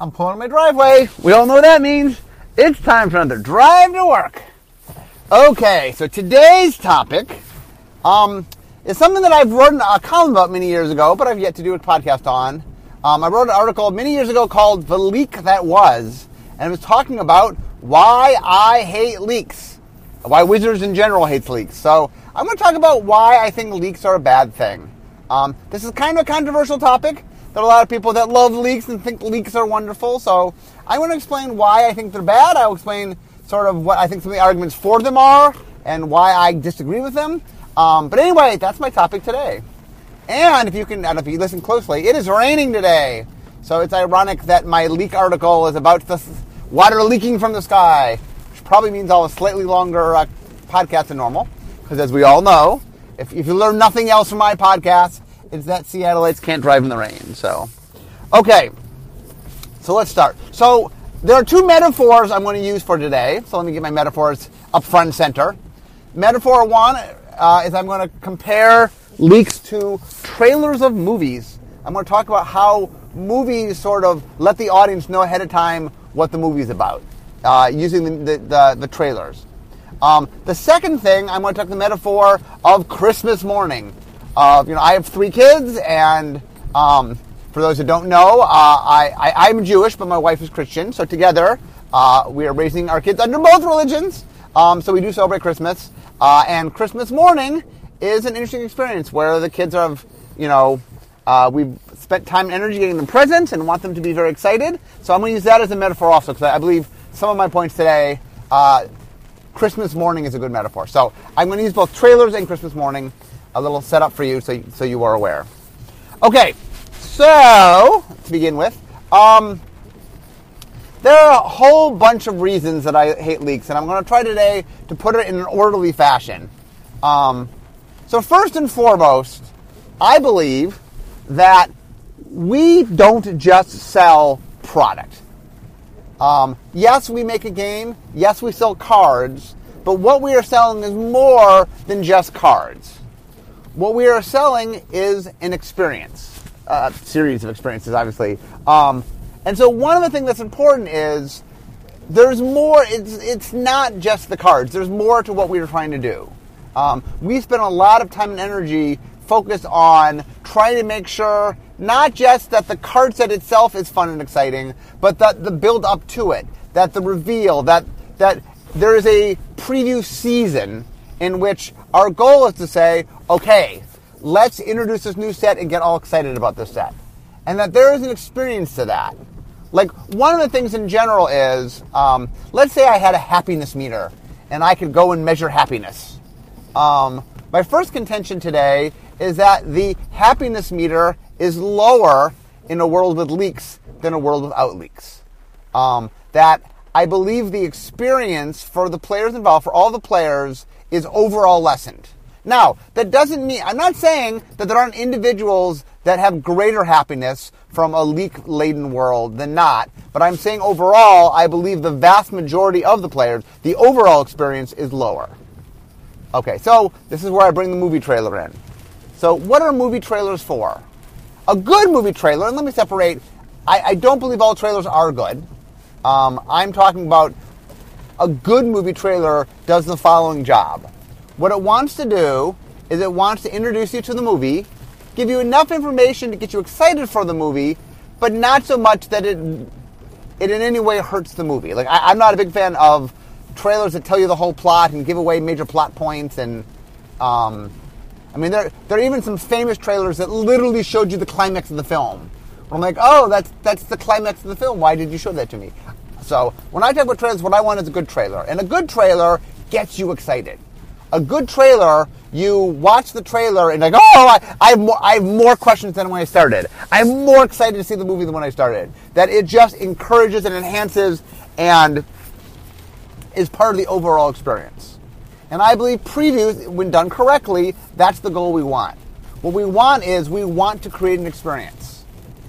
I'm pulling in my driveway. We all know what that means. It's time for another drive to work. Okay, so today's topic um, is something that I've written a column about many years ago, but I've yet to do a podcast on. Um, I wrote an article many years ago called The Leak That Was, and it was talking about why I hate leaks, why Wizards in general hates leaks. So I'm going to talk about why I think leaks are a bad thing. Um, this is kind of a controversial topic. There are a lot of people that love leaks and think leaks are wonderful. So I want to explain why I think they're bad. I'll explain sort of what I think some of the arguments for them are and why I disagree with them. Um, but anyway, that's my topic today. And if you can, and if you listen closely, it is raining today. So it's ironic that my leak article is about the water leaking from the sky, which probably means I'll have a slightly longer uh, podcast than normal. Because as we all know, if, if you learn nothing else from my podcast, it's that Seattleites can't drive in the rain. So, okay. So let's start. So there are two metaphors I'm going to use for today. So let me get my metaphors up front and center. Metaphor one uh, is I'm going to compare leaks to trailers of movies. I'm going to talk about how movies sort of let the audience know ahead of time what the movie is about uh, using the, the, the, the trailers. Um, the second thing, I'm going to talk the metaphor of Christmas morning. Uh, you know, I have three kids, and um, for those who don't know, uh, I, I, am Jewish, but my wife is Christian. So together, uh, we are raising our kids under both religions. Um, so we do celebrate Christmas. Uh, and Christmas morning is an interesting experience where the kids have, you know, uh, we've spent time and energy getting them presents and want them to be very excited. So I'm going to use that as a metaphor also, because I believe some of my points today, uh, Christmas morning is a good metaphor. So I'm going to use both trailers and Christmas morning, a little setup for you so, so you are aware. Okay, so to begin with, um, there are a whole bunch of reasons that I hate leaks, and I'm going to try today to put it in an orderly fashion. Um, so, first and foremost, I believe that we don't just sell product. Um, yes, we make a game. Yes, we sell cards. But what we are selling is more than just cards. What we are selling is an experience, a series of experiences, obviously. Um, and so, one of the things that's important is there's more. It's it's not just the cards. There's more to what we are trying to do. Um, we spend a lot of time and energy focused on trying to make sure not just that the card set itself is fun and exciting, but that the build up to it, that the reveal, that that there is a preview season in which our goal is to say, okay, let's introduce this new set and get all excited about this set. And that there is an experience to that. Like, one of the things in general is, um, let's say I had a happiness meter and I could go and measure happiness. Um, my first contention today is that the happiness meter is lower in a world with leaks than a world without leaks. Um, that I believe the experience for the players involved, for all the players, is overall lessened. Now, that doesn't mean, I'm not saying that there aren't individuals that have greater happiness from a leak laden world than not, but I'm saying overall, I believe the vast majority of the players, the overall experience is lower. Okay, so this is where I bring the movie trailer in. So, what are movie trailers for? A good movie trailer, and let me separate, I, I don't believe all trailers are good. Um, I'm talking about a good movie trailer does the following job. What it wants to do is it wants to introduce you to the movie, give you enough information to get you excited for the movie, but not so much that it it in any way hurts the movie. Like I, am not a big fan of trailers that tell you the whole plot and give away major plot points and um, I mean, there, there are even some famous trailers that literally showed you the climax of the film. I'm like, oh, that's, that's the climax of the film. Why did you show that to me? So when I talk about trailers, what I want is a good trailer. And a good trailer gets you excited. A good trailer, you watch the trailer and like, oh, I, I, have more, I have more questions than when I started. I'm more excited to see the movie than when I started. That it just encourages and enhances and is part of the overall experience. And I believe previews, when done correctly, that's the goal we want. What we want is we want to create an experience.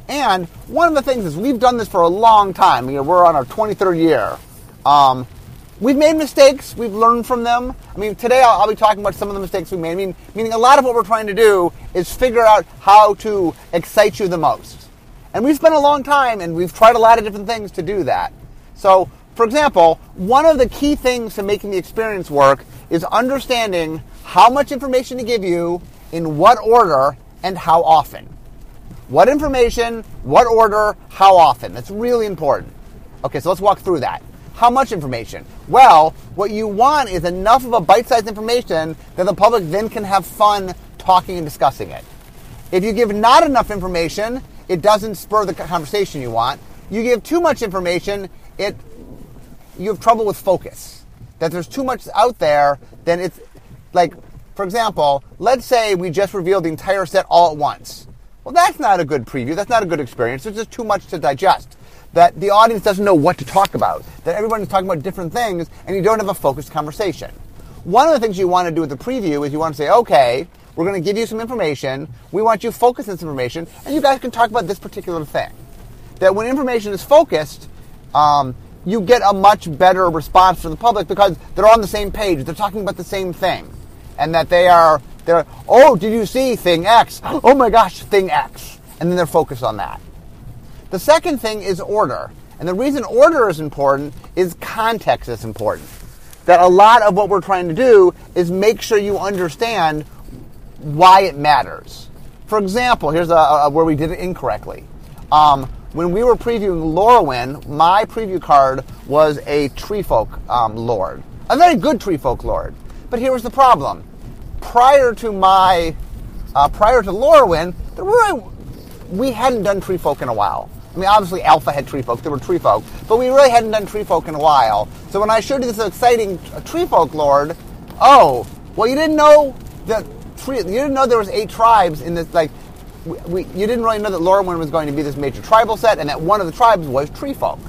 And one of the things is we've done this for a long time. You know, we're on our 23rd year. Um, we've made mistakes. We've learned from them. I mean, today I'll, I'll, be talking about some of the mistakes we made. I mean, meaning a lot of what we're trying to do is figure out how to excite you the most. And we've spent a long time and we've tried a lot of different things to do that. So, for example, one of the key things to making the experience work is understanding how much information to give you, in what order, and how often. What information, what order, how often. That's really important. Okay, so let's walk through that. How much information? Well, what you want is enough of a bite sized information that the public then can have fun talking and discussing it. If you give not enough information, it doesn't spur the conversation you want. You give too much information, it you have trouble with focus. That there's too much out there, then it's like, for example, let's say we just revealed the entire set all at once. Well, that's not a good preview. That's not a good experience. There's just too much to digest. That the audience doesn't know what to talk about. That everyone is talking about different things, and you don't have a focused conversation. One of the things you want to do with the preview is you want to say, okay, we're going to give you some information. We want you to focus this information, and you guys can talk about this particular thing. That when information is focused, um, you get a much better response from the public because they're on the same page. They're talking about the same thing, and that they are they're oh, did you see thing X? Oh my gosh, thing X, and then they're focused on that. The second thing is order, and the reason order is important is context is important. That a lot of what we're trying to do is make sure you understand why it matters. For example, here's a, a where we did it incorrectly. Um, when we were previewing Lorwyn, my preview card was a Treefolk um, Lord, a very good Treefolk Lord. But here was the problem: prior to my, uh, prior to Lorwyn, there were we hadn't done Treefolk in a while. I mean, obviously Alpha had Treefolk, there were Treefolk, but we really hadn't done Treefolk in a while. So when I showed you this exciting Treefolk Lord, oh, well, you didn't know that tree. You didn't know there was eight tribes in this. Like, we, we, you didn't really know that Lorwyn was going to be this major tribal set, and that one of the tribes was tree folk.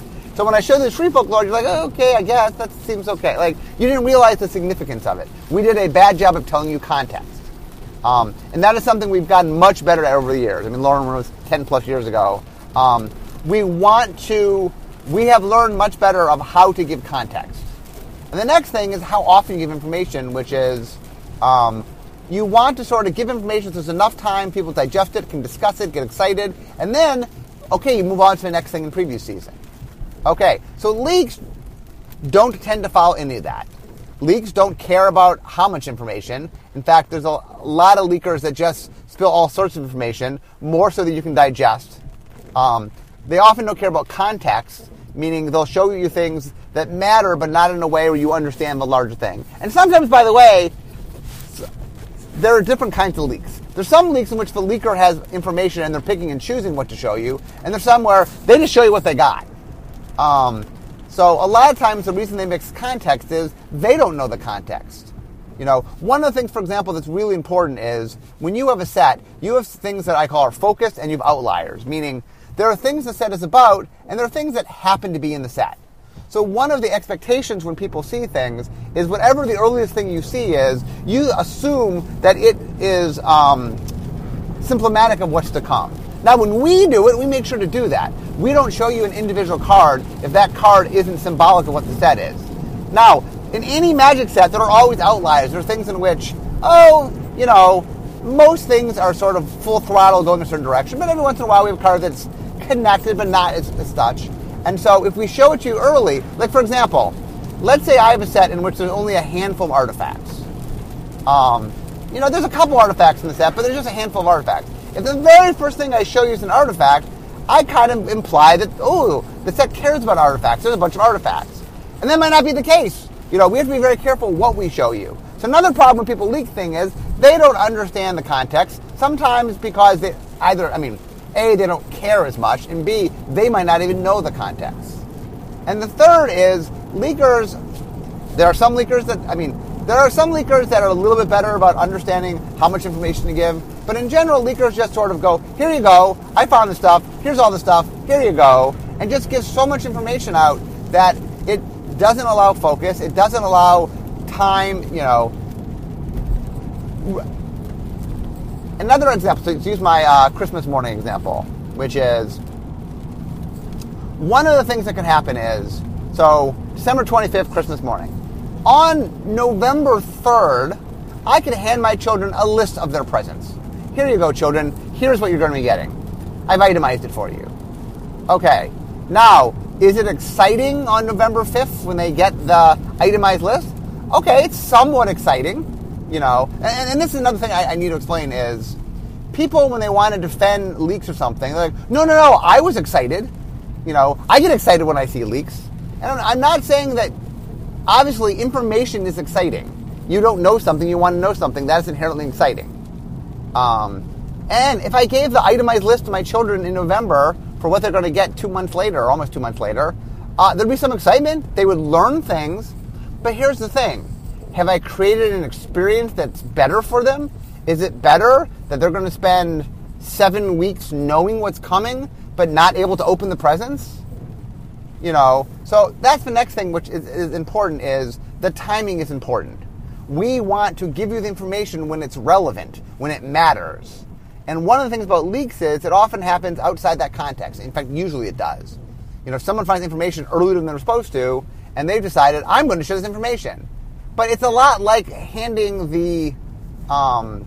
So when I showed the tree lord, you're like, oh, okay, I guess that seems okay. Like, you didn't realize the significance of it. We did a bad job of telling you context. Um, and that is something we've gotten much better at over the years. I mean, Lorwyn was 10 plus years ago. Um, we want to, we have learned much better of how to give context. And the next thing is how often you give information, which is um, you want to sort of give information so there's enough time, people digest it, can discuss it, get excited, and then, okay, you move on to the next thing in preview season. Okay, so leaks don't tend to follow any of that. Leaks don't care about how much information. In fact, there's a lot of leakers that just spill all sorts of information, more so that you can digest. Um, they often don't care about context, meaning they'll show you things that matter, but not in a way where you understand the larger thing. And sometimes, by the way, there are different kinds of leaks. There's some leaks in which the leaker has information and they're picking and choosing what to show you, and there's some where they just show you what they got. Um, so a lot of times the reason they mix context is they don't know the context. You know, one of the things, for example, that's really important is when you have a set, you have things that I call are focused and you have outliers, meaning there are things the set is about and there are things that happen to be in the set. So one of the expectations when people see things is whatever the earliest thing you see is, you assume that it is um, symptomatic of what's to come. Now, when we do it, we make sure to do that. We don't show you an individual card if that card isn't symbolic of what the set is. Now, in any magic set, there are always outliers. There are things in which, oh, you know, most things are sort of full throttle going a certain direction, but every once in a while we have a card that's connected but not as, as such. And so if we show it to you early, like for example, let's say I have a set in which there's only a handful of artifacts. Um, you know, there's a couple artifacts in the set, but there's just a handful of artifacts. If the very first thing I show you is an artifact, I kind of imply that, oh, the set cares about artifacts. There's a bunch of artifacts. And that might not be the case. You know, we have to be very careful what we show you. So another problem with people leak thing is they don't understand the context. Sometimes because they either, I mean, a, they don't care as much, and B, they might not even know the context. And the third is leakers. There are some leakers that, I mean, there are some leakers that are a little bit better about understanding how much information to give, but in general, leakers just sort of go, here you go, I found the stuff, here's all the stuff, here you go, and just give so much information out that it doesn't allow focus, it doesn't allow time, you know, another example, so use my uh, Christmas morning example, which is one of the things that can happen is so December 25th, Christmas morning. On November 3rd, I can hand my children a list of their presents. Here you go, children. Here's what you're going to be getting. I've itemized it for you. Okay. Now, is it exciting on November 5th when they get the itemized list? Okay, it's somewhat exciting, you know. And, and this is another thing I, I need to explain is people, when they want to defend leaks or something, they're like, no, no, no, I was excited. You know, I get excited when I see leaks. And I'm not saying that, obviously, information is exciting. You don't know something, you want to know something, that's inherently exciting. Um, and if I gave the itemized list to my children in November for what they're going to get two months later, or almost two months later, uh, there'd be some excitement. They would learn things. But here's the thing have I created an experience that's better for them? Is it better that they're going to spend seven weeks knowing what's coming, but not able to open the presents? You know, so that's the next thing which is, is important is the timing is important. We want to give you the information when it's relevant, when it matters. And one of the things about leaks is it often happens outside that context. In fact, usually it does. You know, if someone finds information earlier than they're supposed to, and they've decided, I'm going to share this information. But it's a lot like handing the um,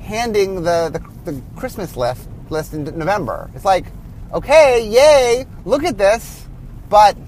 handing the, the, the Christmas list list in November. It's like, okay, yay, look at this, but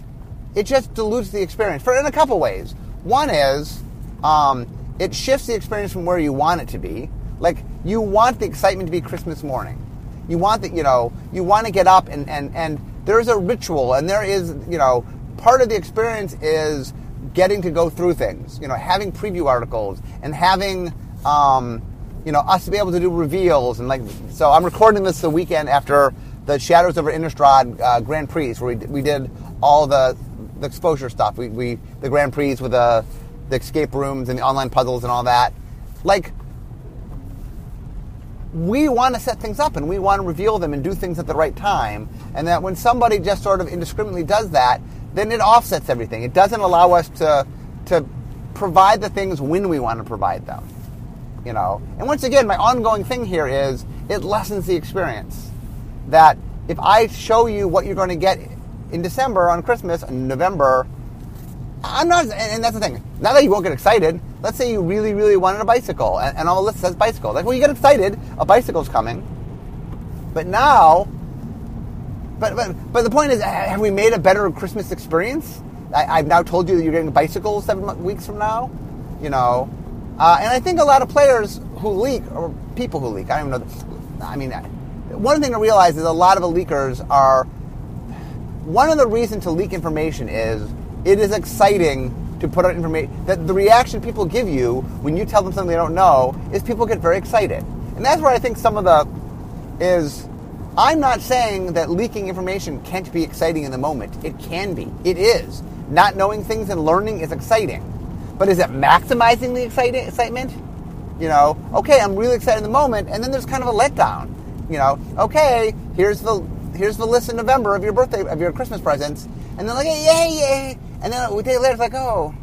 it just dilutes the experience for in a couple ways. One is um, it shifts the experience from where you want it to be. Like you want the excitement to be Christmas morning. You want that, you know, you want to get up and, and, and there's a ritual and there is, you know, part of the experience is getting to go through things, you know, having preview articles and having, um, you know, us to be able to do reveals and like, so I'm recording this the weekend after the Shadows over Innistrad uh, Grand Prix where we, we did all the, the exposure stuff. We, we, the Grand Prix with the, the escape rooms and the online puzzles and all that. Like, we want to set things up and we want to reveal them and do things at the right time. And that when somebody just sort of indiscriminately does that, then it offsets everything. It doesn't allow us to to provide the things when we want to provide them. You know. And once again, my ongoing thing here is it lessens the experience. That if I show you what you're going to get in December on Christmas November, I'm not, and that's the thing. Not that you won't get excited. Let's say you really, really wanted a bicycle, and, and on the list says bicycle. Like, well, you get excited, a bicycle's coming. But now, but but but the point is, have we made a better Christmas experience? I, have now told you that you're getting a bicycle seven weeks from now. You know, uh, and I think a lot of players who leak or people who leak. I don't know. I mean, one thing to realize is a lot of the leakers are. One of the reasons to leak information is it is exciting to put out information that the reaction people give you when you tell them something they don't know is people get very excited. And that's where I think some of the is I'm not saying that leaking information can't be exciting in the moment. It can be. It is. Not knowing things and learning is exciting. But is it maximizing the excitement? You know, okay, I'm really excited in the moment, and then there's kind of a letdown. You know, okay, here's the here's the list in November of your birthday of your Christmas presents, and then like, yay, yay, and then a day later, it's like, oh,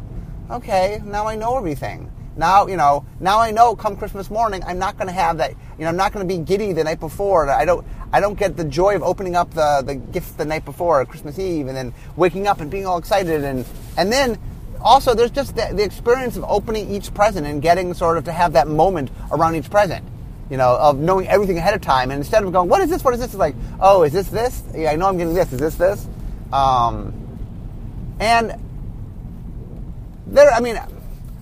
okay, now I know everything. Now, you know, now I know come Christmas morning, I'm not going to have that, you know, I'm not going to be giddy the night before. I don't, I don't get the joy of opening up the, the gifts the night before, Christmas Eve, and then waking up and being all excited. And, and then also there's just the, the experience of opening each present and getting sort of to have that moment around each present you know, of knowing everything ahead of time. And instead of going, what is this? What is this? It's like, oh, is this this? Yeah, I know I'm getting this. Is this this? Um, and there, I mean,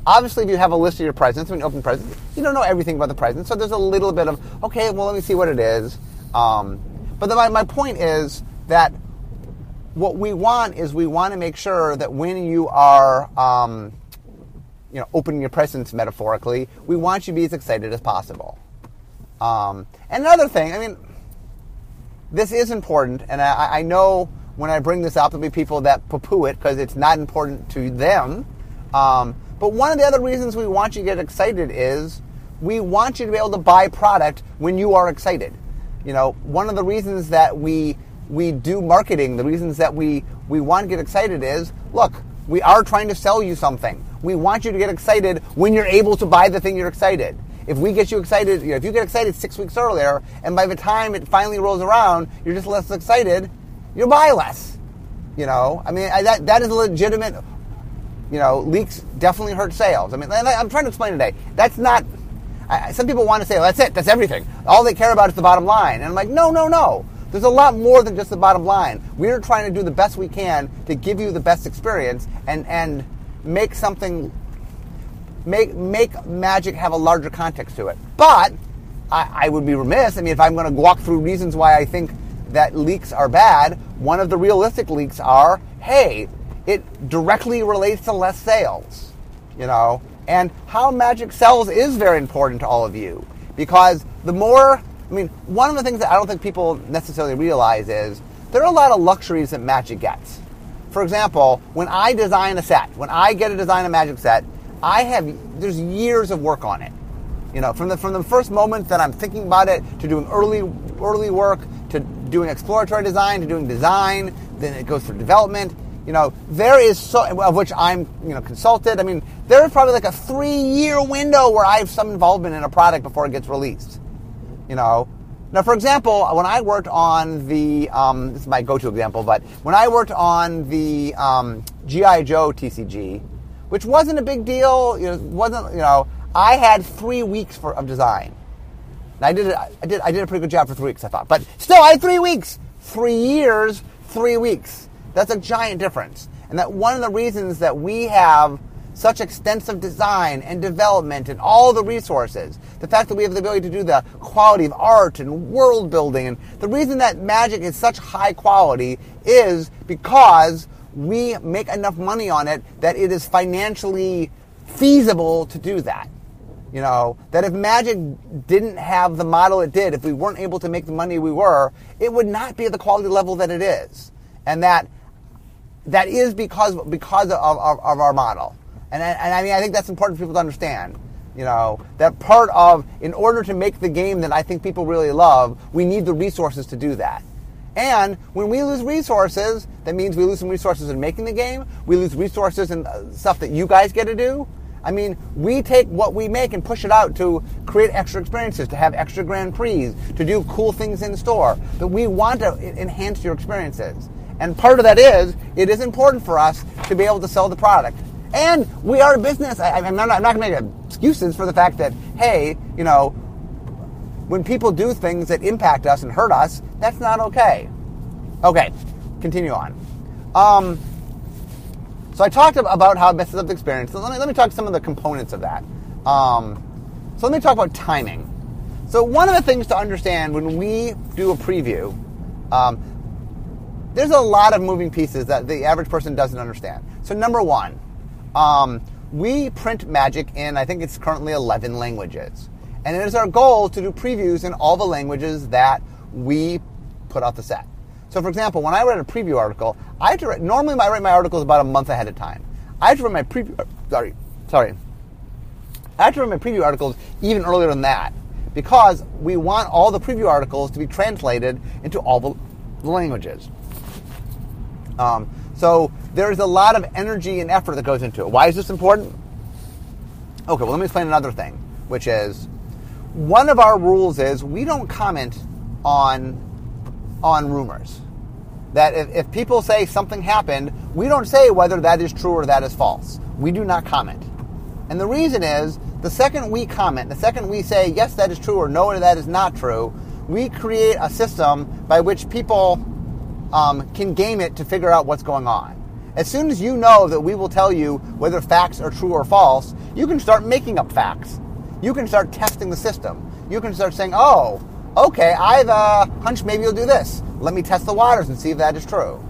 obviously, if you have a list of your presents, when you open presents, you don't know everything about the present. So there's a little bit of, okay, well, let me see what it is. Um, but the, my, my point is that what we want is we want to make sure that when you are, um, you know, opening your presents metaphorically, we want you to be as excited as possible. Um, and another thing, I mean, this is important, and I, I know when I bring this up, there'll be people that poo-poo it because it's not important to them. Um, but one of the other reasons we want you to get excited is we want you to be able to buy product when you are excited. You know, one of the reasons that we we do marketing, the reasons that we we want to get excited is, look, we are trying to sell you something. We want you to get excited when you're able to buy the thing you're excited. If we get you excited, you know, if you get excited six weeks earlier, and by the time it finally rolls around, you're just less excited, you buy less. You know, I mean, I, that that is a legitimate. You know, leaks definitely hurt sales. I mean, I'm trying to explain today. That's not. I, some people want to say, well, that's it. That's everything. All they care about is the bottom line. And I'm like, no, no, no. There's a lot more than just the bottom line. We're trying to do the best we can to give you the best experience and, and make something make make magic have a larger context to it. But I, I would be remiss. I mean, if I'm going to walk through reasons why I think that leaks are bad, one of the realistic leaks are, hey, it directly relates to less sales. You know, and how magic sells is very important to all of you because the more, I mean, one of the things that I don't think people necessarily realize is there are a lot of luxuries that magic gets. For example, when I design a set, when I get to design a magic set, I have there's years of work on it. You know, from the from the first moment that I'm thinking about it to doing early early work to doing exploratory design to doing design, then it goes through development. You know, there is so of which I'm you know consulted. I mean, there is probably like a three year window where I have some involvement in a product before it gets released. You know, now, for example, when I worked on the, um, this is my go-to example, but when I worked on the um, GI Joe TCG, which wasn't a big deal, you know, wasn't you know, I had three weeks for, of design. And I did, I did, I did a pretty good job for three weeks, I thought, but still, I had three weeks, three years, three weeks. That's a giant difference, and that one of the reasons that we have such extensive design and development and all the resources. The fact that we have the ability to do the quality of art and world building. And the reason that magic is such high quality is because we make enough money on it that it is financially feasible to do that. You know, that if magic didn't have the model it did, if we weren't able to make the money we were, it would not be at the quality level that it is. And that that is because because of, of, of our model. And, and I mean, I think that's important for people to understand. You know, that part of, in order to make the game that I think people really love, we need the resources to do that. And when we lose resources, that means we lose some resources in making the game. We lose resources in uh, stuff that you guys get to do. I mean, we take what we make and push it out to create extra experiences, to have extra Grand Prix, to do cool things in store. But we want to enhance your experiences. And part of that is, it is important for us to be able to sell the product. And we are a business. I, am not, I'm not going to make excuses for the fact that, hey, you know, when people do things that impact us and hurt us, that's not okay. Okay, continue on. Um, so I talked about how it messes up the experience. Let me, let me talk some of the components of that. Um, so let me talk about timing. So one of the things to understand when we do a preview, um, there's a lot of moving pieces that the average person doesn't understand. So number one, um, we print Magic in, I think it's currently 11 languages. And it is our goal to do previews in all the languages that we put out the set. So, for example, when I write a preview article, I have to write, normally I write my articles about a month ahead of time. I have to write my preview, sorry, sorry. I have to write my preview articles even earlier than that because we want all the preview articles to be translated into all the languages. Um, so there's a lot of energy and effort that goes into it. Why is this important? Okay, well, let me explain another thing, which is one of our rules is we don't comment on on rumors. That if, if people say something happened, we don't say whether that is true or that is false. We do not comment. And the reason is the second we comment, the second we say, yes, that is true, or no, that is not true, we create a system by which people um, can game it to figure out what's going on. As soon as you know that we will tell you whether facts are true or false, you can start making up facts. You can start testing the system. You can start saying, oh, okay, I have a hunch maybe you'll do this. Let me test the waters and see if that is true.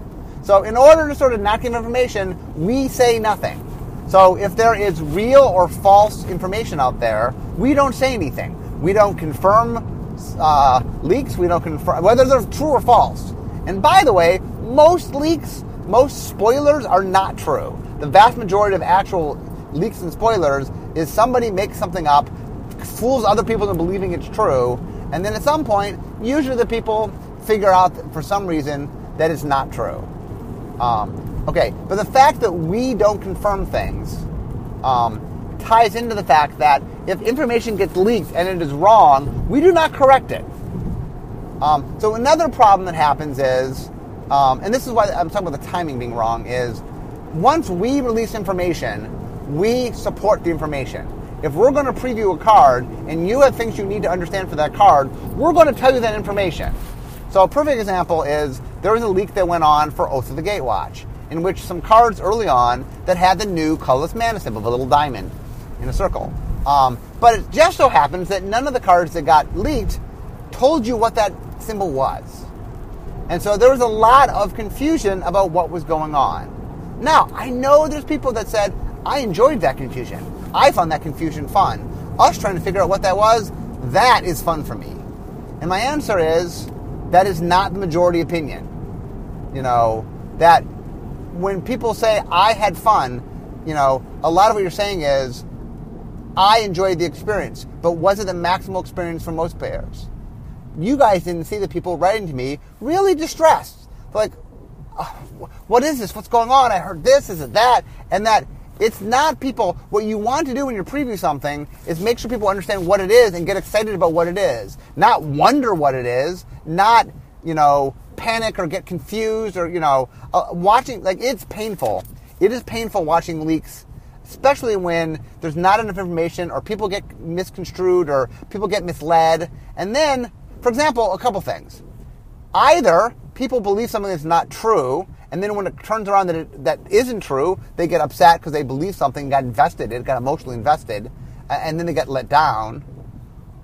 So, in order to sort of not give information, we say nothing. So, if there is real or false information out there, we don't say anything. We don't confirm uh, leaks. We don't confirm whether they're true or false. And by the way, most leaks, most spoilers are not true. The vast majority of actual leaks and spoilers is somebody makes something up, fools other people into believing it's true, and then at some point, usually the people figure out for some reason that it's not true. Um, okay, but the fact that we don't confirm things um, ties into the fact that if information gets leaked and it is wrong, we do not correct it. Um, so another problem that happens is, um, and this is why I'm talking about the timing being wrong, is once we release information, we support the information. If we're going to preview a card and you have things you need to understand for that card, we're going to tell you that information. So a perfect example is there was a leak that went on for Oath of the Gatewatch, in which some cards early on that had the new colorless mana symbol, of a little diamond in a circle. Um, but it just so happens that none of the cards that got leaked told you what that symbol was. And so there was a lot of confusion about what was going on. Now, I know there's people that said, I enjoyed that confusion. I found that confusion fun. Us trying to figure out what that was, that is fun for me. And my answer is, that is not the majority opinion. You know, that when people say, I had fun, you know, a lot of what you're saying is, I enjoyed the experience, but was it the maximal experience for most players? You guys didn't see the people writing to me really distressed. Like, oh, what is this? What's going on? I heard this, is it that? And that it's not people, what you want to do when you preview something is make sure people understand what it is and get excited about what it is. Not wonder what it is, not, you know, panic or get confused or, you know, uh, watching, like, it's painful. It is painful watching leaks especially when there's not enough information or people get misconstrued or people get misled. And then, for example, a couple things. Either people believe something that's not true, and then when it turns around that it, that isn't true, they get upset because they believe something, got invested it, got emotionally invested, and then they get let down.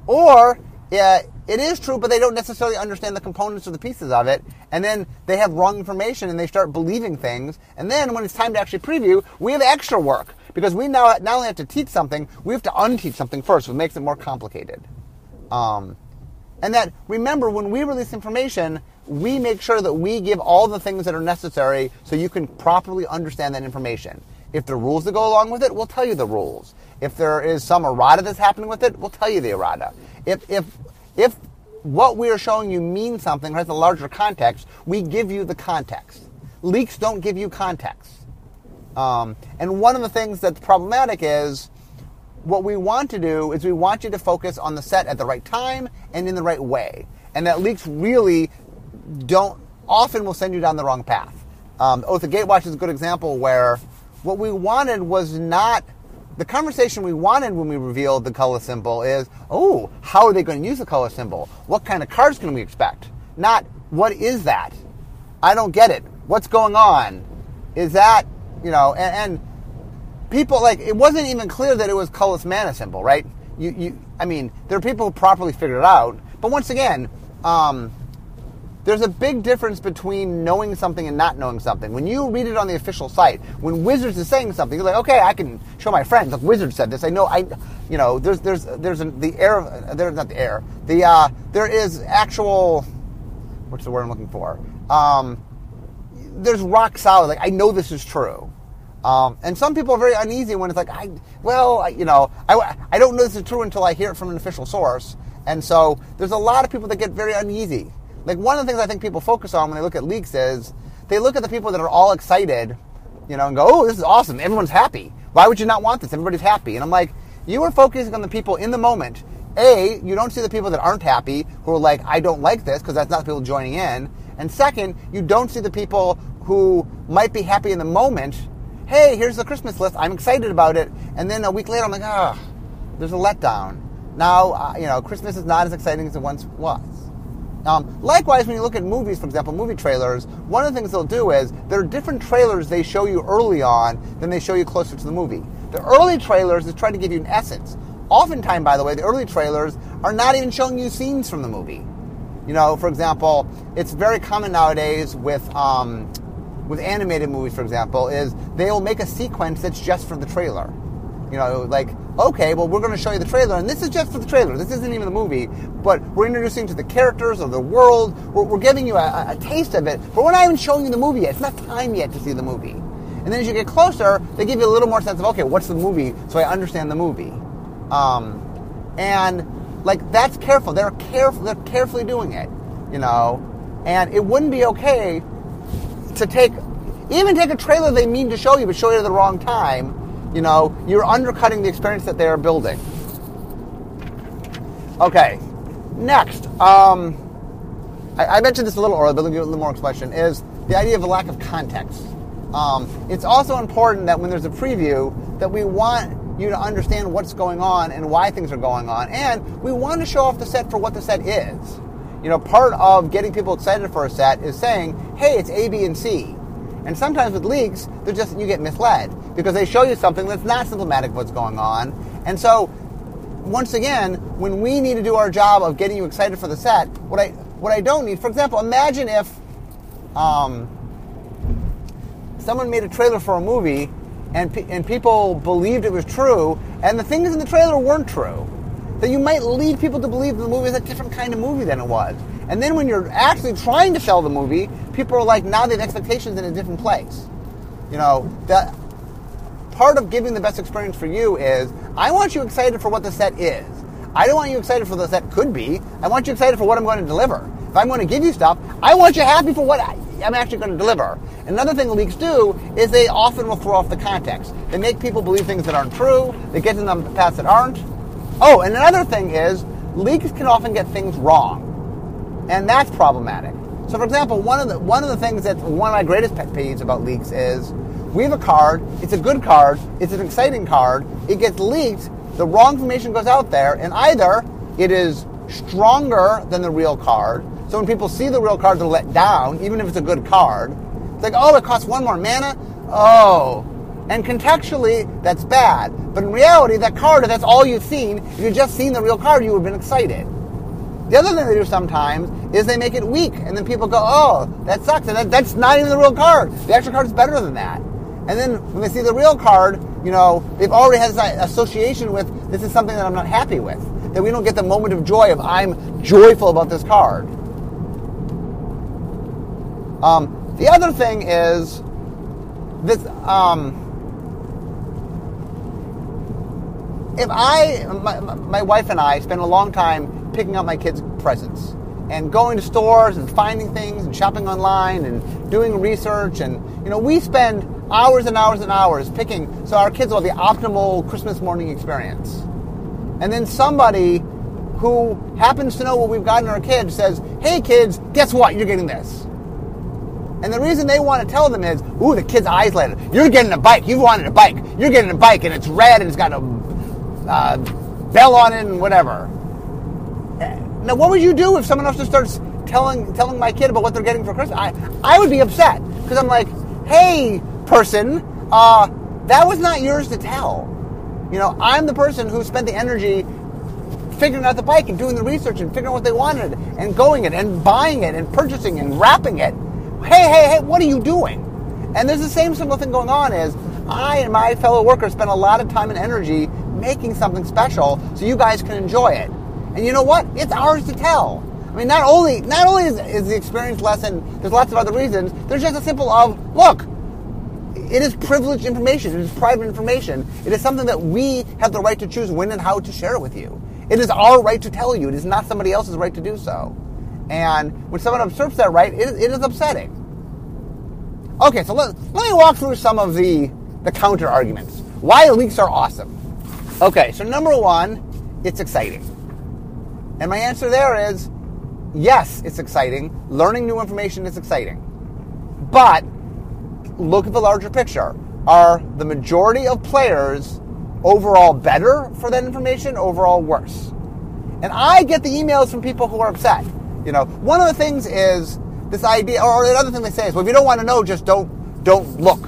Or yeah, it is true, but they don't necessarily understand the components or the pieces of it, and then they have wrong information and they start believing things. And then when it's time to actually preview, we have extra work because we now not only have to teach something, we have to unteach something first, which makes it more complicated. Um, and that remember when we release information, we make sure that we give all the things that are necessary so you can properly understand that information. If there are rules that go along with it, we'll tell you the rules. If there is some errata that's happening with it, we'll tell you the errata. If if if what we are showing you means something or has a larger context, we give you the context. Leaks don't give you context. Um, and one of the things that's problematic is what we want to do is we want you to focus on the set at the right time and in the right way. And that leaks really don't often will send you down the wrong path. Um, Oath of Gatewatch is a good example where what we wanted was not the conversation we wanted when we revealed the color symbol is, oh, how are they going to use the color symbol? What kind of cards can we expect? Not what is that? I don't get it. What's going on? Is that you know, and, and, people like it wasn't even clear that it was colorless mana symbol, right? You, you, I mean, there are people who properly figured it out, but once again, um, there's a big difference between knowing something and not knowing something. When you read it on the official site, when Wizards is saying something, you're like, okay, I can show my friends. Look, Wizards said this. I know. I, you know, there's there's there's an, the air. There's not the air. The uh, there is actual. What's the word I'm looking for? Um, there's rock solid. Like I know this is true. Um, and some people are very uneasy when it's like, I, well, I, you know, I, I don't know this is true until I hear it from an official source. And so there's a lot of people that get very uneasy. Like one of the things I think people focus on when they look at leaks is they look at the people that are all excited, you know, and go, oh, this is awesome. Everyone's happy. Why would you not want this? Everybody's happy. And I'm like, you are focusing on the people in the moment. A, you don't see the people that aren't happy who are like, I don't like this because that's not people joining in. And second, you don't see the people who might be happy in the moment hey, here's the Christmas list. I'm excited about it. And then a week later, I'm like, ah, oh, there's a letdown. Now, uh, you know, Christmas is not as exciting as it once was. Um, likewise, when you look at movies, for example, movie trailers, one of the things they'll do is there are different trailers they show you early on than they show you closer to the movie. The early trailers is trying to give you an essence. Oftentimes, by the way, the early trailers are not even showing you scenes from the movie. You know, for example, it's very common nowadays with um, with animated movies, for example, is they will make a sequence that's just for the trailer. You know, like, okay, well, we're going to show you the trailer, and this is just for the trailer. This isn't even the movie, but we're introducing to the characters of the world. We're, we're giving you a, a, taste of it, but we're not even showing you the movie yet. It's not time yet to see the movie. And then as you get closer, they give you a little more sense of, okay, what's the movie, so I understand the movie. Um, and like that's careful. They're careful. They're carefully doing it. You know, and it wouldn't be okay to take, even take a trailer they mean to show you, but show you at the wrong time, you know, you're undercutting the experience that they are building. Okay, next, um, I, I, mentioned this a little earlier, but let me give a little more expression, is the idea of a lack of context. Um, it's also important that when there's a preview, that we want you to understand what's going on and why things are going on, and we want to show off the set for what the set is. you know, part of getting people excited for a set is saying, hey, it's A, B, and C. And sometimes with leaks, they're just you get misled because they show you something that's not symptomatic of what's going on. And so, once again, when we need to do our job of getting you excited for the set, what I what I don't need, for example, imagine if um, someone made a trailer for a movie and pe- and people believed it was true, and the things in the trailer weren't true. That you might lead people to believe the movie is a different kind of movie than it was. And then when you're actually trying to sell the movie, people are like, now they have expectations in a different place. You know, that part of giving the best experience for you is I want you excited for what the set is. I don't want you excited for what the set could be. I want you excited for what I'm going to deliver. If I'm going to give you stuff, I want you happy for what I'm actually going to deliver. Another thing leaks do is they often will throw off the context. They make people believe things that aren't true. They get them to paths that aren't. Oh, and another thing is leaks can often get things wrong, and that's problematic. So, for example, one of the one of the things that one of my greatest pet peeves about leaks is we have a card. It's a good card. It's an exciting card. It gets leaked. The wrong information goes out there, and either it is stronger than the real card. So when people see the real card, they're let down, even if it's a good card. It's like, oh, it costs one more mana. Oh, and contextually, that's bad. But in reality, that card, if that's all you've seen, if you'd just seen the real card, you would have been excited. The other thing they do sometimes is they make it weak, and then people go, oh, that sucks. And that, that's not even the real card. The extra card is better than that. And then when they see the real card, you know, they've already had this association with this is something that I'm not happy with. That we don't get the moment of joy of I'm joyful about this card. Um, the other thing is this. Um, if I, my, my wife and I spend a long time picking up my kids' presents and going to stores and finding things and shopping online and doing research and you know we spend hours and hours and hours picking so our kids will have the optimal Christmas morning experience. And then somebody who happens to know what we've gotten our kids says, "Hey kids, guess what? You're getting this." And the reason they want to tell them is, "Ooh, the kid's eyes lit. You're getting a bike. You wanted a bike. You're getting a bike, and it's red and it's got a uh, bell on it and whatever." Now, what would you do if someone else just starts telling telling my kid about what they're getting for Christmas? I I would be upset because I'm like, "Hey, person, uh, that was not yours to tell." You know, I'm the person who spent the energy figuring out the bike and doing the research and figuring out what they wanted and going it and buying it and purchasing and wrapping it. Hey, hey, hey, what are you doing? And there's the same similar thing going on is I and my fellow workers spend a lot of time and energy making something special so you guys can enjoy it. And you know what? It's ours to tell. I mean, not only not only is, is the experience lessen, there's lots of other reasons. There's just a simple of look, it is privileged information. It is private information. It is something that we have the right to choose when and how to share it with you. It is our right to tell you. It is not somebody else's right to do so. And when someone usurps that right, it, it is upsetting. Okay, so let, let me walk through some of the, the counter arguments. Why leaks are awesome. Okay, so number one, it's exciting. And my answer there is yes, it's exciting. Learning new information is exciting. But look at the larger picture. Are the majority of players overall better for that information, overall worse? And I get the emails from people who are upset. You know, one of the things is this idea, or another thing they say is, well, if you don't want to know, just don't don't look.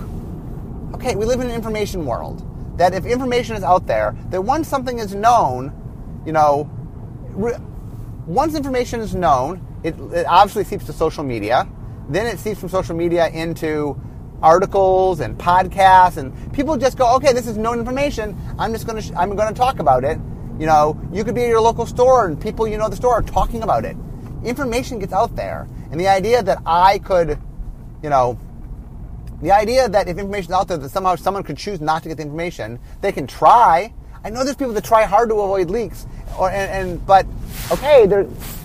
Okay, we live in an information world. That if information is out there, that once something is known, you know, re- once information is known, it, it obviously seeps to social media. Then it seeps from social media into articles and podcasts, and people just go, okay, this is known information. I'm just going to I'm going to talk about it. You know, you could be at your local store, and people you know the store are talking about it. Information gets out there, and the idea that I could, you know, the idea that if information is out there, that somehow someone could choose not to get the information, they can try. I know there's people that try hard to avoid leaks, or and, and but okay,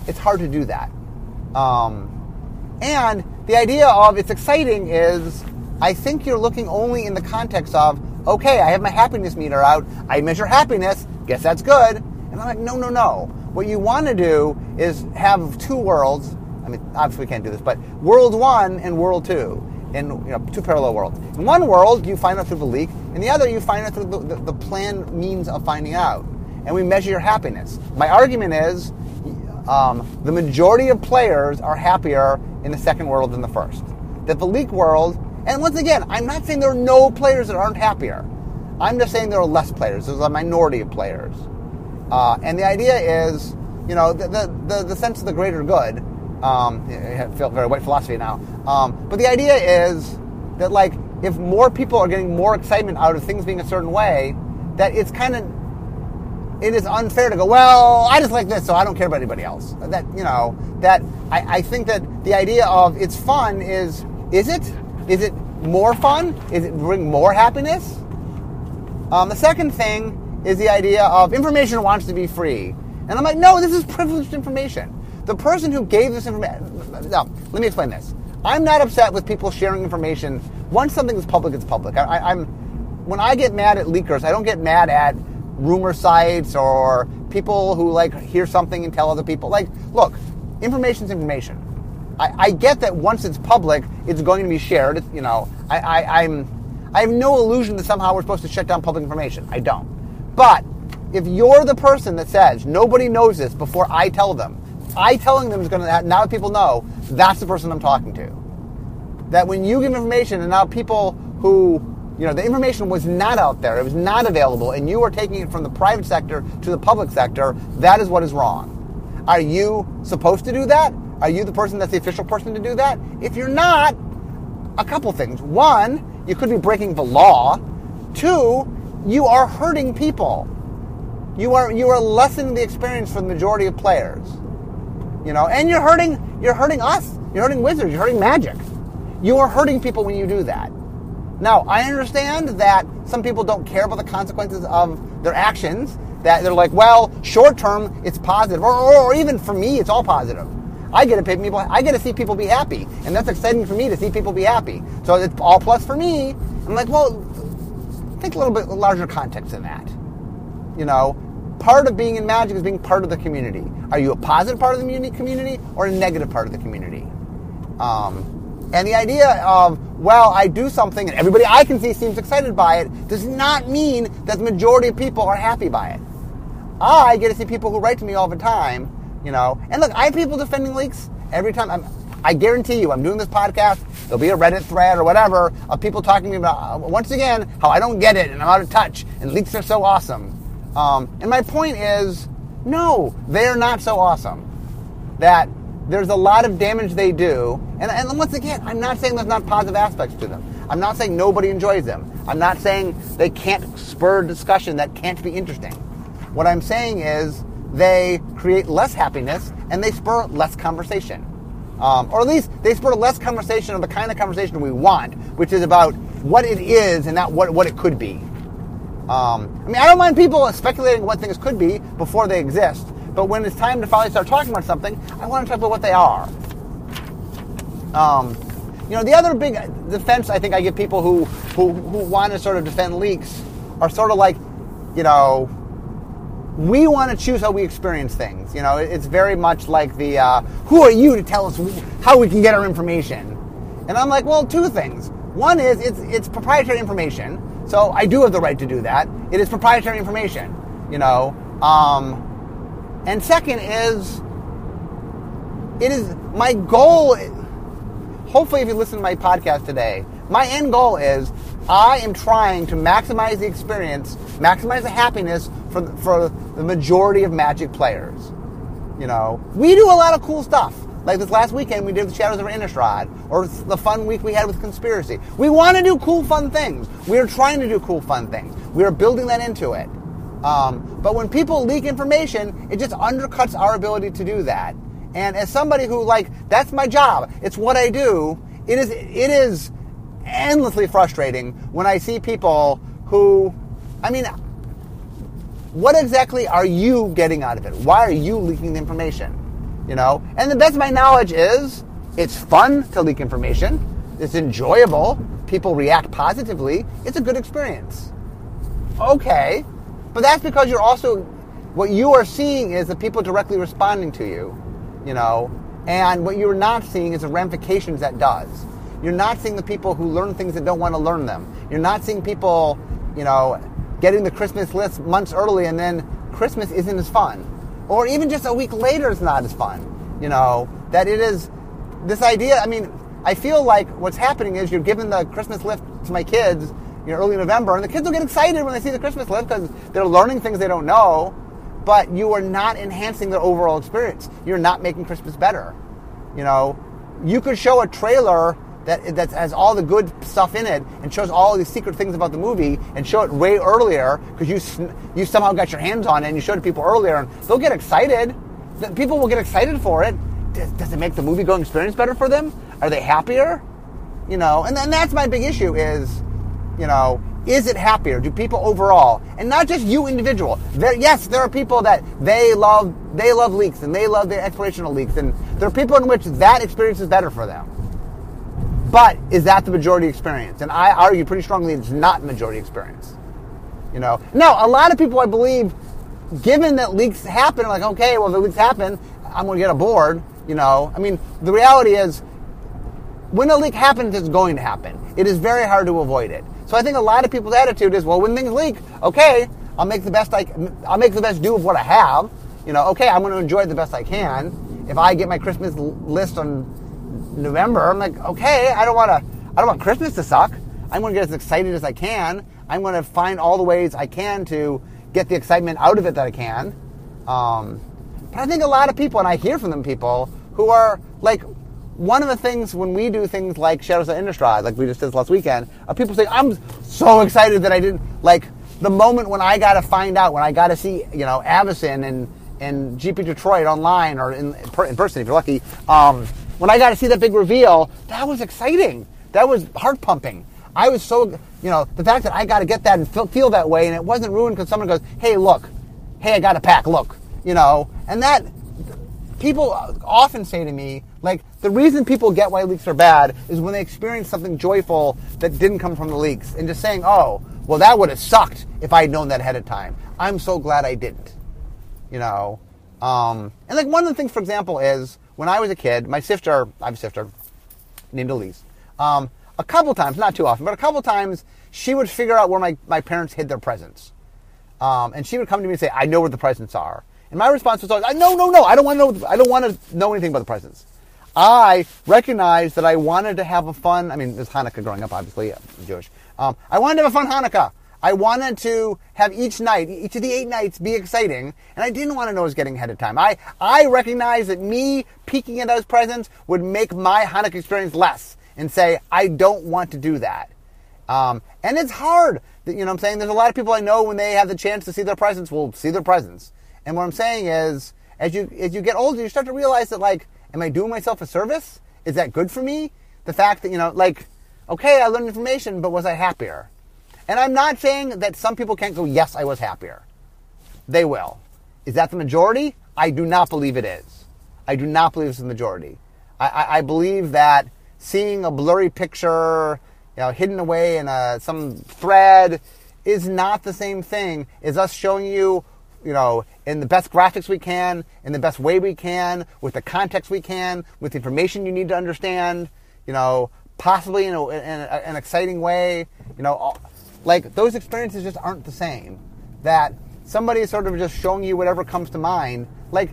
it's hard to do that. Um, and the idea of it's exciting is I think you're looking only in the context of, okay, I have my happiness meter out, I measure happiness, guess that's good. And I'm like, no, no, no. What you want to do is have two worlds. I mean, obviously we can't do this, but world one and world two, in you know, two parallel worlds. In one world, you find out through the leak. In the other, you find out through the, the, the planned means of finding out. And we measure your happiness. My argument is, um, the majority of players are happier in the second world than the first. That the leak world, and once again, I'm not saying there are no players that aren't happier. I'm just saying there are less players. There's a minority of players. Uh, and the idea is, you know, the, the, the, the sense of the greater good. Um, I feel very white philosophy now. Um, but the idea is that, like, if more people are getting more excitement out of things being a certain way, that it's kind of it is unfair to go, well, I just like this, so I don't care about anybody else. That, you know, that I, I think that the idea of it's fun is, is it? Is it more fun? Is it bring more happiness? Um, the second thing is the idea of information wants to be free. And I'm like, no, this is privileged information. The person who gave this information, no, let me explain this. I'm not upset with people sharing information. Once something is public, it's public. I, am when I get mad at leakers, I don't get mad at rumor sites or people who like hear something and tell other people. Like, look, information's information. I, I get that once it's public, it's going to be shared. you know, I, I, I'm, I have no illusion that somehow we're supposed to shut down public information. I don't. But if you're the person that says nobody knows this before I tell them, I telling them is going to now people know that's the person I'm talking to. That when you give information and now people who you know, the information was not out there. It was not available, and you are taking it from the private sector to the public sector. That is what is wrong. Are you supposed to do that? Are you the person that's the official person to do that? If you're not, a couple things. One, you could be breaking the law. Two, you are hurting people. You are you are lessening the experience for the majority of players. You know, and you're hurting you're hurting us. You're hurting wizards. You're hurting magic. You are hurting people when you do that. Now, I understand that some people don't care about the consequences of their actions, that they're like, well, short term, it's positive, or, or, or even for me, it's all positive. I get to pay people. I get to see people be happy, and that's exciting for me to see people be happy. So it's all plus for me. I'm like, well, think a little bit larger context than that. You know, part of being in magic is being part of the community. Are you a positive part of the community or a negative part of the community? Um, and the idea of, well, I do something and everybody I can see seems excited by it does not mean that the majority of people are happy by it. I get to see people who write to me all the time, you know. And look, I have people defending leaks every time. I'm, I guarantee you, I'm doing this podcast. There'll be a Reddit thread or whatever of people talking to me about, uh, once again, how I don't get it and I'm out of touch and leaks are so awesome. Um, and my point is, no, they're not so awesome. That there's a lot of damage they do. And, and once again, I'm not saying there's not positive aspects to them. I'm not saying nobody enjoys them. I'm not saying they can't spur discussion that can't be interesting. What I'm saying is they create less happiness and they spur less conversation. Um, or at least they spur less conversation of the kind of conversation we want, which is about what it is and not what, what it could be. Um, I mean, I don't mind people speculating what things could be before they exist, but when it's time to finally start talking about something, I want to talk about what they are. Um, you know, the other big defense I think I give people who, who, who want to sort of defend leaks are sort of like, you know, we want to choose how we experience things. You know, it's very much like the uh, who are you to tell us how we can get our information? And I'm like, well, two things. One is it's it's proprietary information, so I do have the right to do that. It is proprietary information. You know, um, and second is, it is my goal. Hopefully, if you listen to my podcast today, my end goal is I am trying to maximize the experience, maximize the happiness for, for the majority of Magic players. You know, we do a lot of cool stuff. Like this last weekend, we did the Shadows of Innistrad, or the fun week we had with Conspiracy. We want to do cool, fun things. We are trying to do cool, fun things. We are building that into it. Um, but when people leak information, it just undercuts our ability to do that. And as somebody who like that's my job, it's what I do. It is it is endlessly frustrating when I see people who, I mean, what exactly are you getting out of it? Why are you leaking the information? You know, and the best of my knowledge is it's fun to leak information. It's enjoyable. People react positively. It's a good experience. Okay, but that's because you're also, what you are seeing is the people directly responding to you, you know, and what you're not seeing is the ramifications that does. You're not seeing the people who learn things that don't want to learn them. You're not seeing people, you know, getting the Christmas list months early and then Christmas isn't as fun. Or even just a week later is not as fun. You know, that it is this idea. I mean, I feel like what's happening is you're giving the Christmas lift to my kids, you know, early November, and the kids will get excited when they see the Christmas lift because they're learning things they don't know, but you are not enhancing their overall experience. You're not making Christmas better. You know, you could show a trailer that that has all the good stuff in it and shows all these secret things about the movie and show it way earlier because you you somehow got your hands on it and you showed it to people earlier and they'll get excited. People will get excited for it. Does, does it make the movie going experience better for them? Are they happier? You know, and then that's my big issue is, you know, is it happier? Do people overall, and not just you individual? There, yes, there are people that they love, they love leaks and they love the explorational leaks, and there are people in which that experience is better for them. But is that the majority experience? And I argue pretty strongly it's not majority experience. You know, now a lot of people, I believe, given that leaks happen, like okay, well, if the leaks happen, I'm going to get aboard. You know, I mean, the reality is, when a leak happens, it's going to happen. It is very hard to avoid it. So I think a lot of people's attitude is, well, when things leak, okay, I'll make the best I, I'll make the best do of what I have. You know, okay, I'm going to enjoy it the best I can. If I get my Christmas list on November, I'm like, okay, I don't want to, I don't want Christmas to suck. I'm going to get as excited as I can. I'm going to find all the ways I can to get the excitement out of it that I can. Um, but I think a lot of people, and I hear from them people who are like, one of the things when we do things like Shadows of Innistrad, like we just did last weekend, are people say, I'm so excited that I didn't, like, the moment when I got to find out, when I got to see, you know, Avacyn and, and GP Detroit online or in, in person if you're lucky, um, when I got to see that big reveal, that was exciting. That was heart pumping. I was so, you know, the fact that I got to get that and feel, that way, and it wasn't ruined because someone goes, "Hey, look, hey, I got a pack, look," you know, and that people often say to me, like, the reason people get why leaks are bad is when they experience something joyful that didn't come from the leaks, and just saying, "Oh, well, that would have sucked if I had known that ahead of time." I'm so glad I didn't, you know. Um, and like one of the things, for example, is when I was a kid, my sister, I have a sister named Elise, um, a couple times, not too often, but a couple times, she would figure out where my, my parents hid their presents. Um, and she would come to me and say, I know where the presents are. And my response was always, no, no, no, I don't want to know, I don't want to know anything about the presents. I recognized that I wanted to have a fun, I mean, it was Hanukkah growing up, obviously, I'm Jewish. Um, I wanted to have a fun Hanukkah. I wanted to have each night, each of the eight nights be exciting, and I didn't want to know it was getting ahead of time. I, I recognized that me peeking at those presents would make my Hanukkah experience less and say, I don't want to do that. Um, and it's hard. You know what I'm saying? There's a lot of people I know when they have the chance to see their presents will see their presents. And what I'm saying is, as you as you get older, you start to realize that like, am I doing myself a service? Is that good for me? The fact that you know, like, okay, I learned information, but was I happier? And I'm not saying that some people can't go, yes, I was happier. They will. Is that the majority? I do not believe it is. I do not believe it's the majority. I, I, I believe that seeing a blurry picture, you know, hidden away in a, some thread is not the same thing as us showing you, you know, in the best graphics we can, in the best way we can, with the context we can, with the information you need to understand, you know, possibly in, a, in a, an exciting way, you know, like those experiences just aren't the same. That somebody is sort of just showing you whatever comes to mind. Like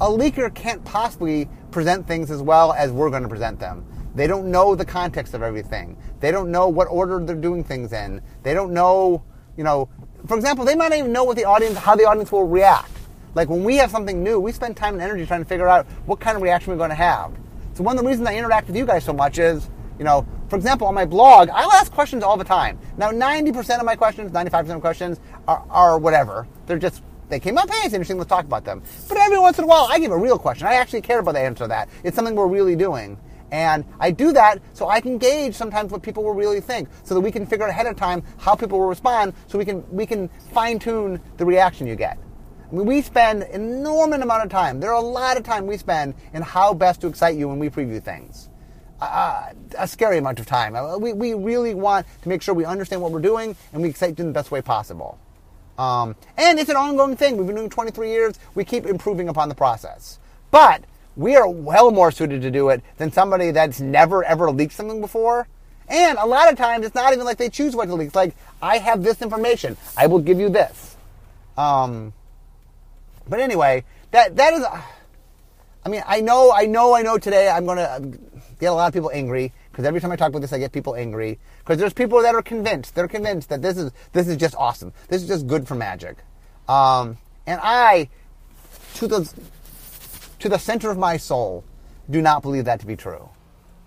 a leaker can't possibly present things as well as we're going to present them. They don't know the context of everything. They don't know what order they're doing things in. They don't know, you know, for example, they might not even know what the audience, how the audience will react. Like when we have something new, we spend time and energy trying to figure out what kind of reaction we're going to have. So one of the reasons I interact with you guys so much is, you know, for example, on my blog, I'll ask questions all the time. Now, 90% of my questions, 95% of questions are, are whatever. They're just, they came up, hey, it's interesting, let's talk about them. But every once in a while, I give a real question. I actually care about the answer to that. It's something we're really doing. And I do that so I can gauge sometimes what people will really think, so that we can figure out ahead of time how people will respond, so we can we can fine tune the reaction you get. I mean, we spend an enormous amount of time. There are a lot of time we spend in how best to excite you when we preview things a scary amount of time. Uh, we, we really want to make sure we understand what we're doing and we excite in the best way possible. Um, and it's an ongoing thing. We've been doing 23 years. We keep improving upon the process. But we are well more suited to do it than somebody that's never ever leaked something before. And a lot of times it's not even like they choose what to leak. It's like, I have this information. I will give you this. Um, But anyway, that that is. I mean, I know, I know, I know. Today, I'm going to get a lot of people angry because every time I talk about this, I get people angry because there's people that are convinced. They're convinced that this is this is just awesome. This is just good for magic. Um, and I, to the to the center of my soul, do not believe that to be true.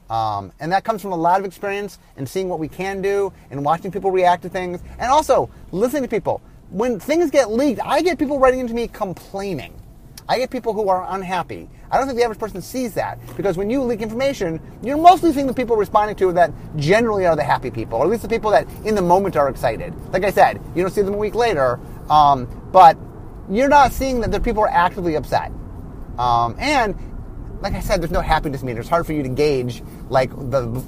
Um, and that comes from a lot of experience and seeing what we can do and watching people react to things and also listening to people. When things get leaked, I get people writing into me complaining. I get people who are unhappy. I don't think the average person sees that because when you leak information, you're mostly seeing the people responding to that generally are the happy people, or at least the people that in the moment are excited. Like I said, you don't see them a week later, um, but you're not seeing that the people are actively upset. Um, and like I said, there's no happiness meter. It's hard for you to gauge like the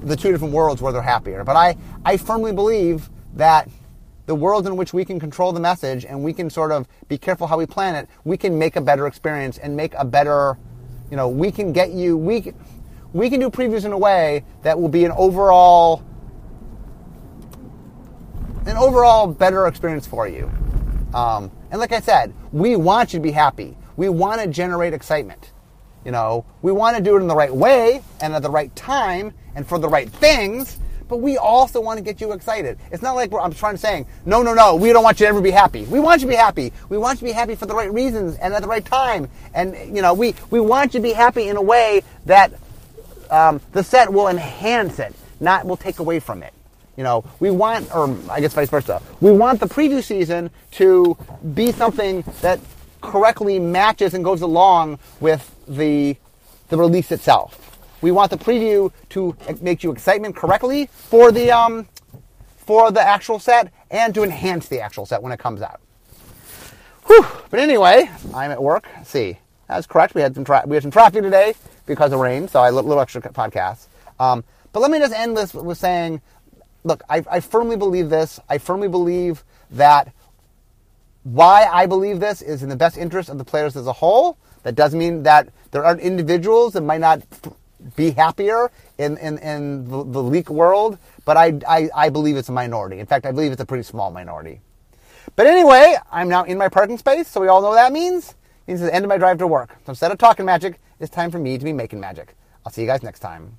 the two different worlds where they're happier. But I, I firmly believe that the world in which we can control the message and we can sort of be careful how we plan it, we can make a better experience and make a better, you know, we can get you, we can, we can do previews in a way that will be an overall, an overall better experience for you. Um, and like I said, we want you to be happy. We want to generate excitement. You know, we want to do it in the right way and at the right time and for the right things but we also want to get you excited. It's not like I'm trying to say, no, no, no, we don't want you to ever be happy. We want you to be happy. We want you to be happy for the right reasons and at the right time. And, you know, we, we want you to be happy in a way that um, the set will enhance it, not will take away from it. You know, we want, or I guess vice versa, we want the preview season to be something that correctly matches and goes along with the, the release itself. We want the preview to make you excitement correctly for the um, for the actual set and to enhance the actual set when it comes out. Whew. But anyway, I'm at work. Let's see, that's correct. We had some tra- we had some traffic today because of rain, so I a little extra podcast. Um, but let me just end this with saying, look, I, I firmly believe this. I firmly believe that why I believe this is in the best interest of the players as a whole. That doesn't mean that there aren't individuals that might not be happier in, in, in the, the leak world, but I, I, I believe it's a minority. In fact, I believe it's a pretty small minority. But anyway, I'm now in my parking space, so we all know what that means. Means the end of my drive to work. So instead of talking magic, it's time for me to be making magic. I'll see you guys next time.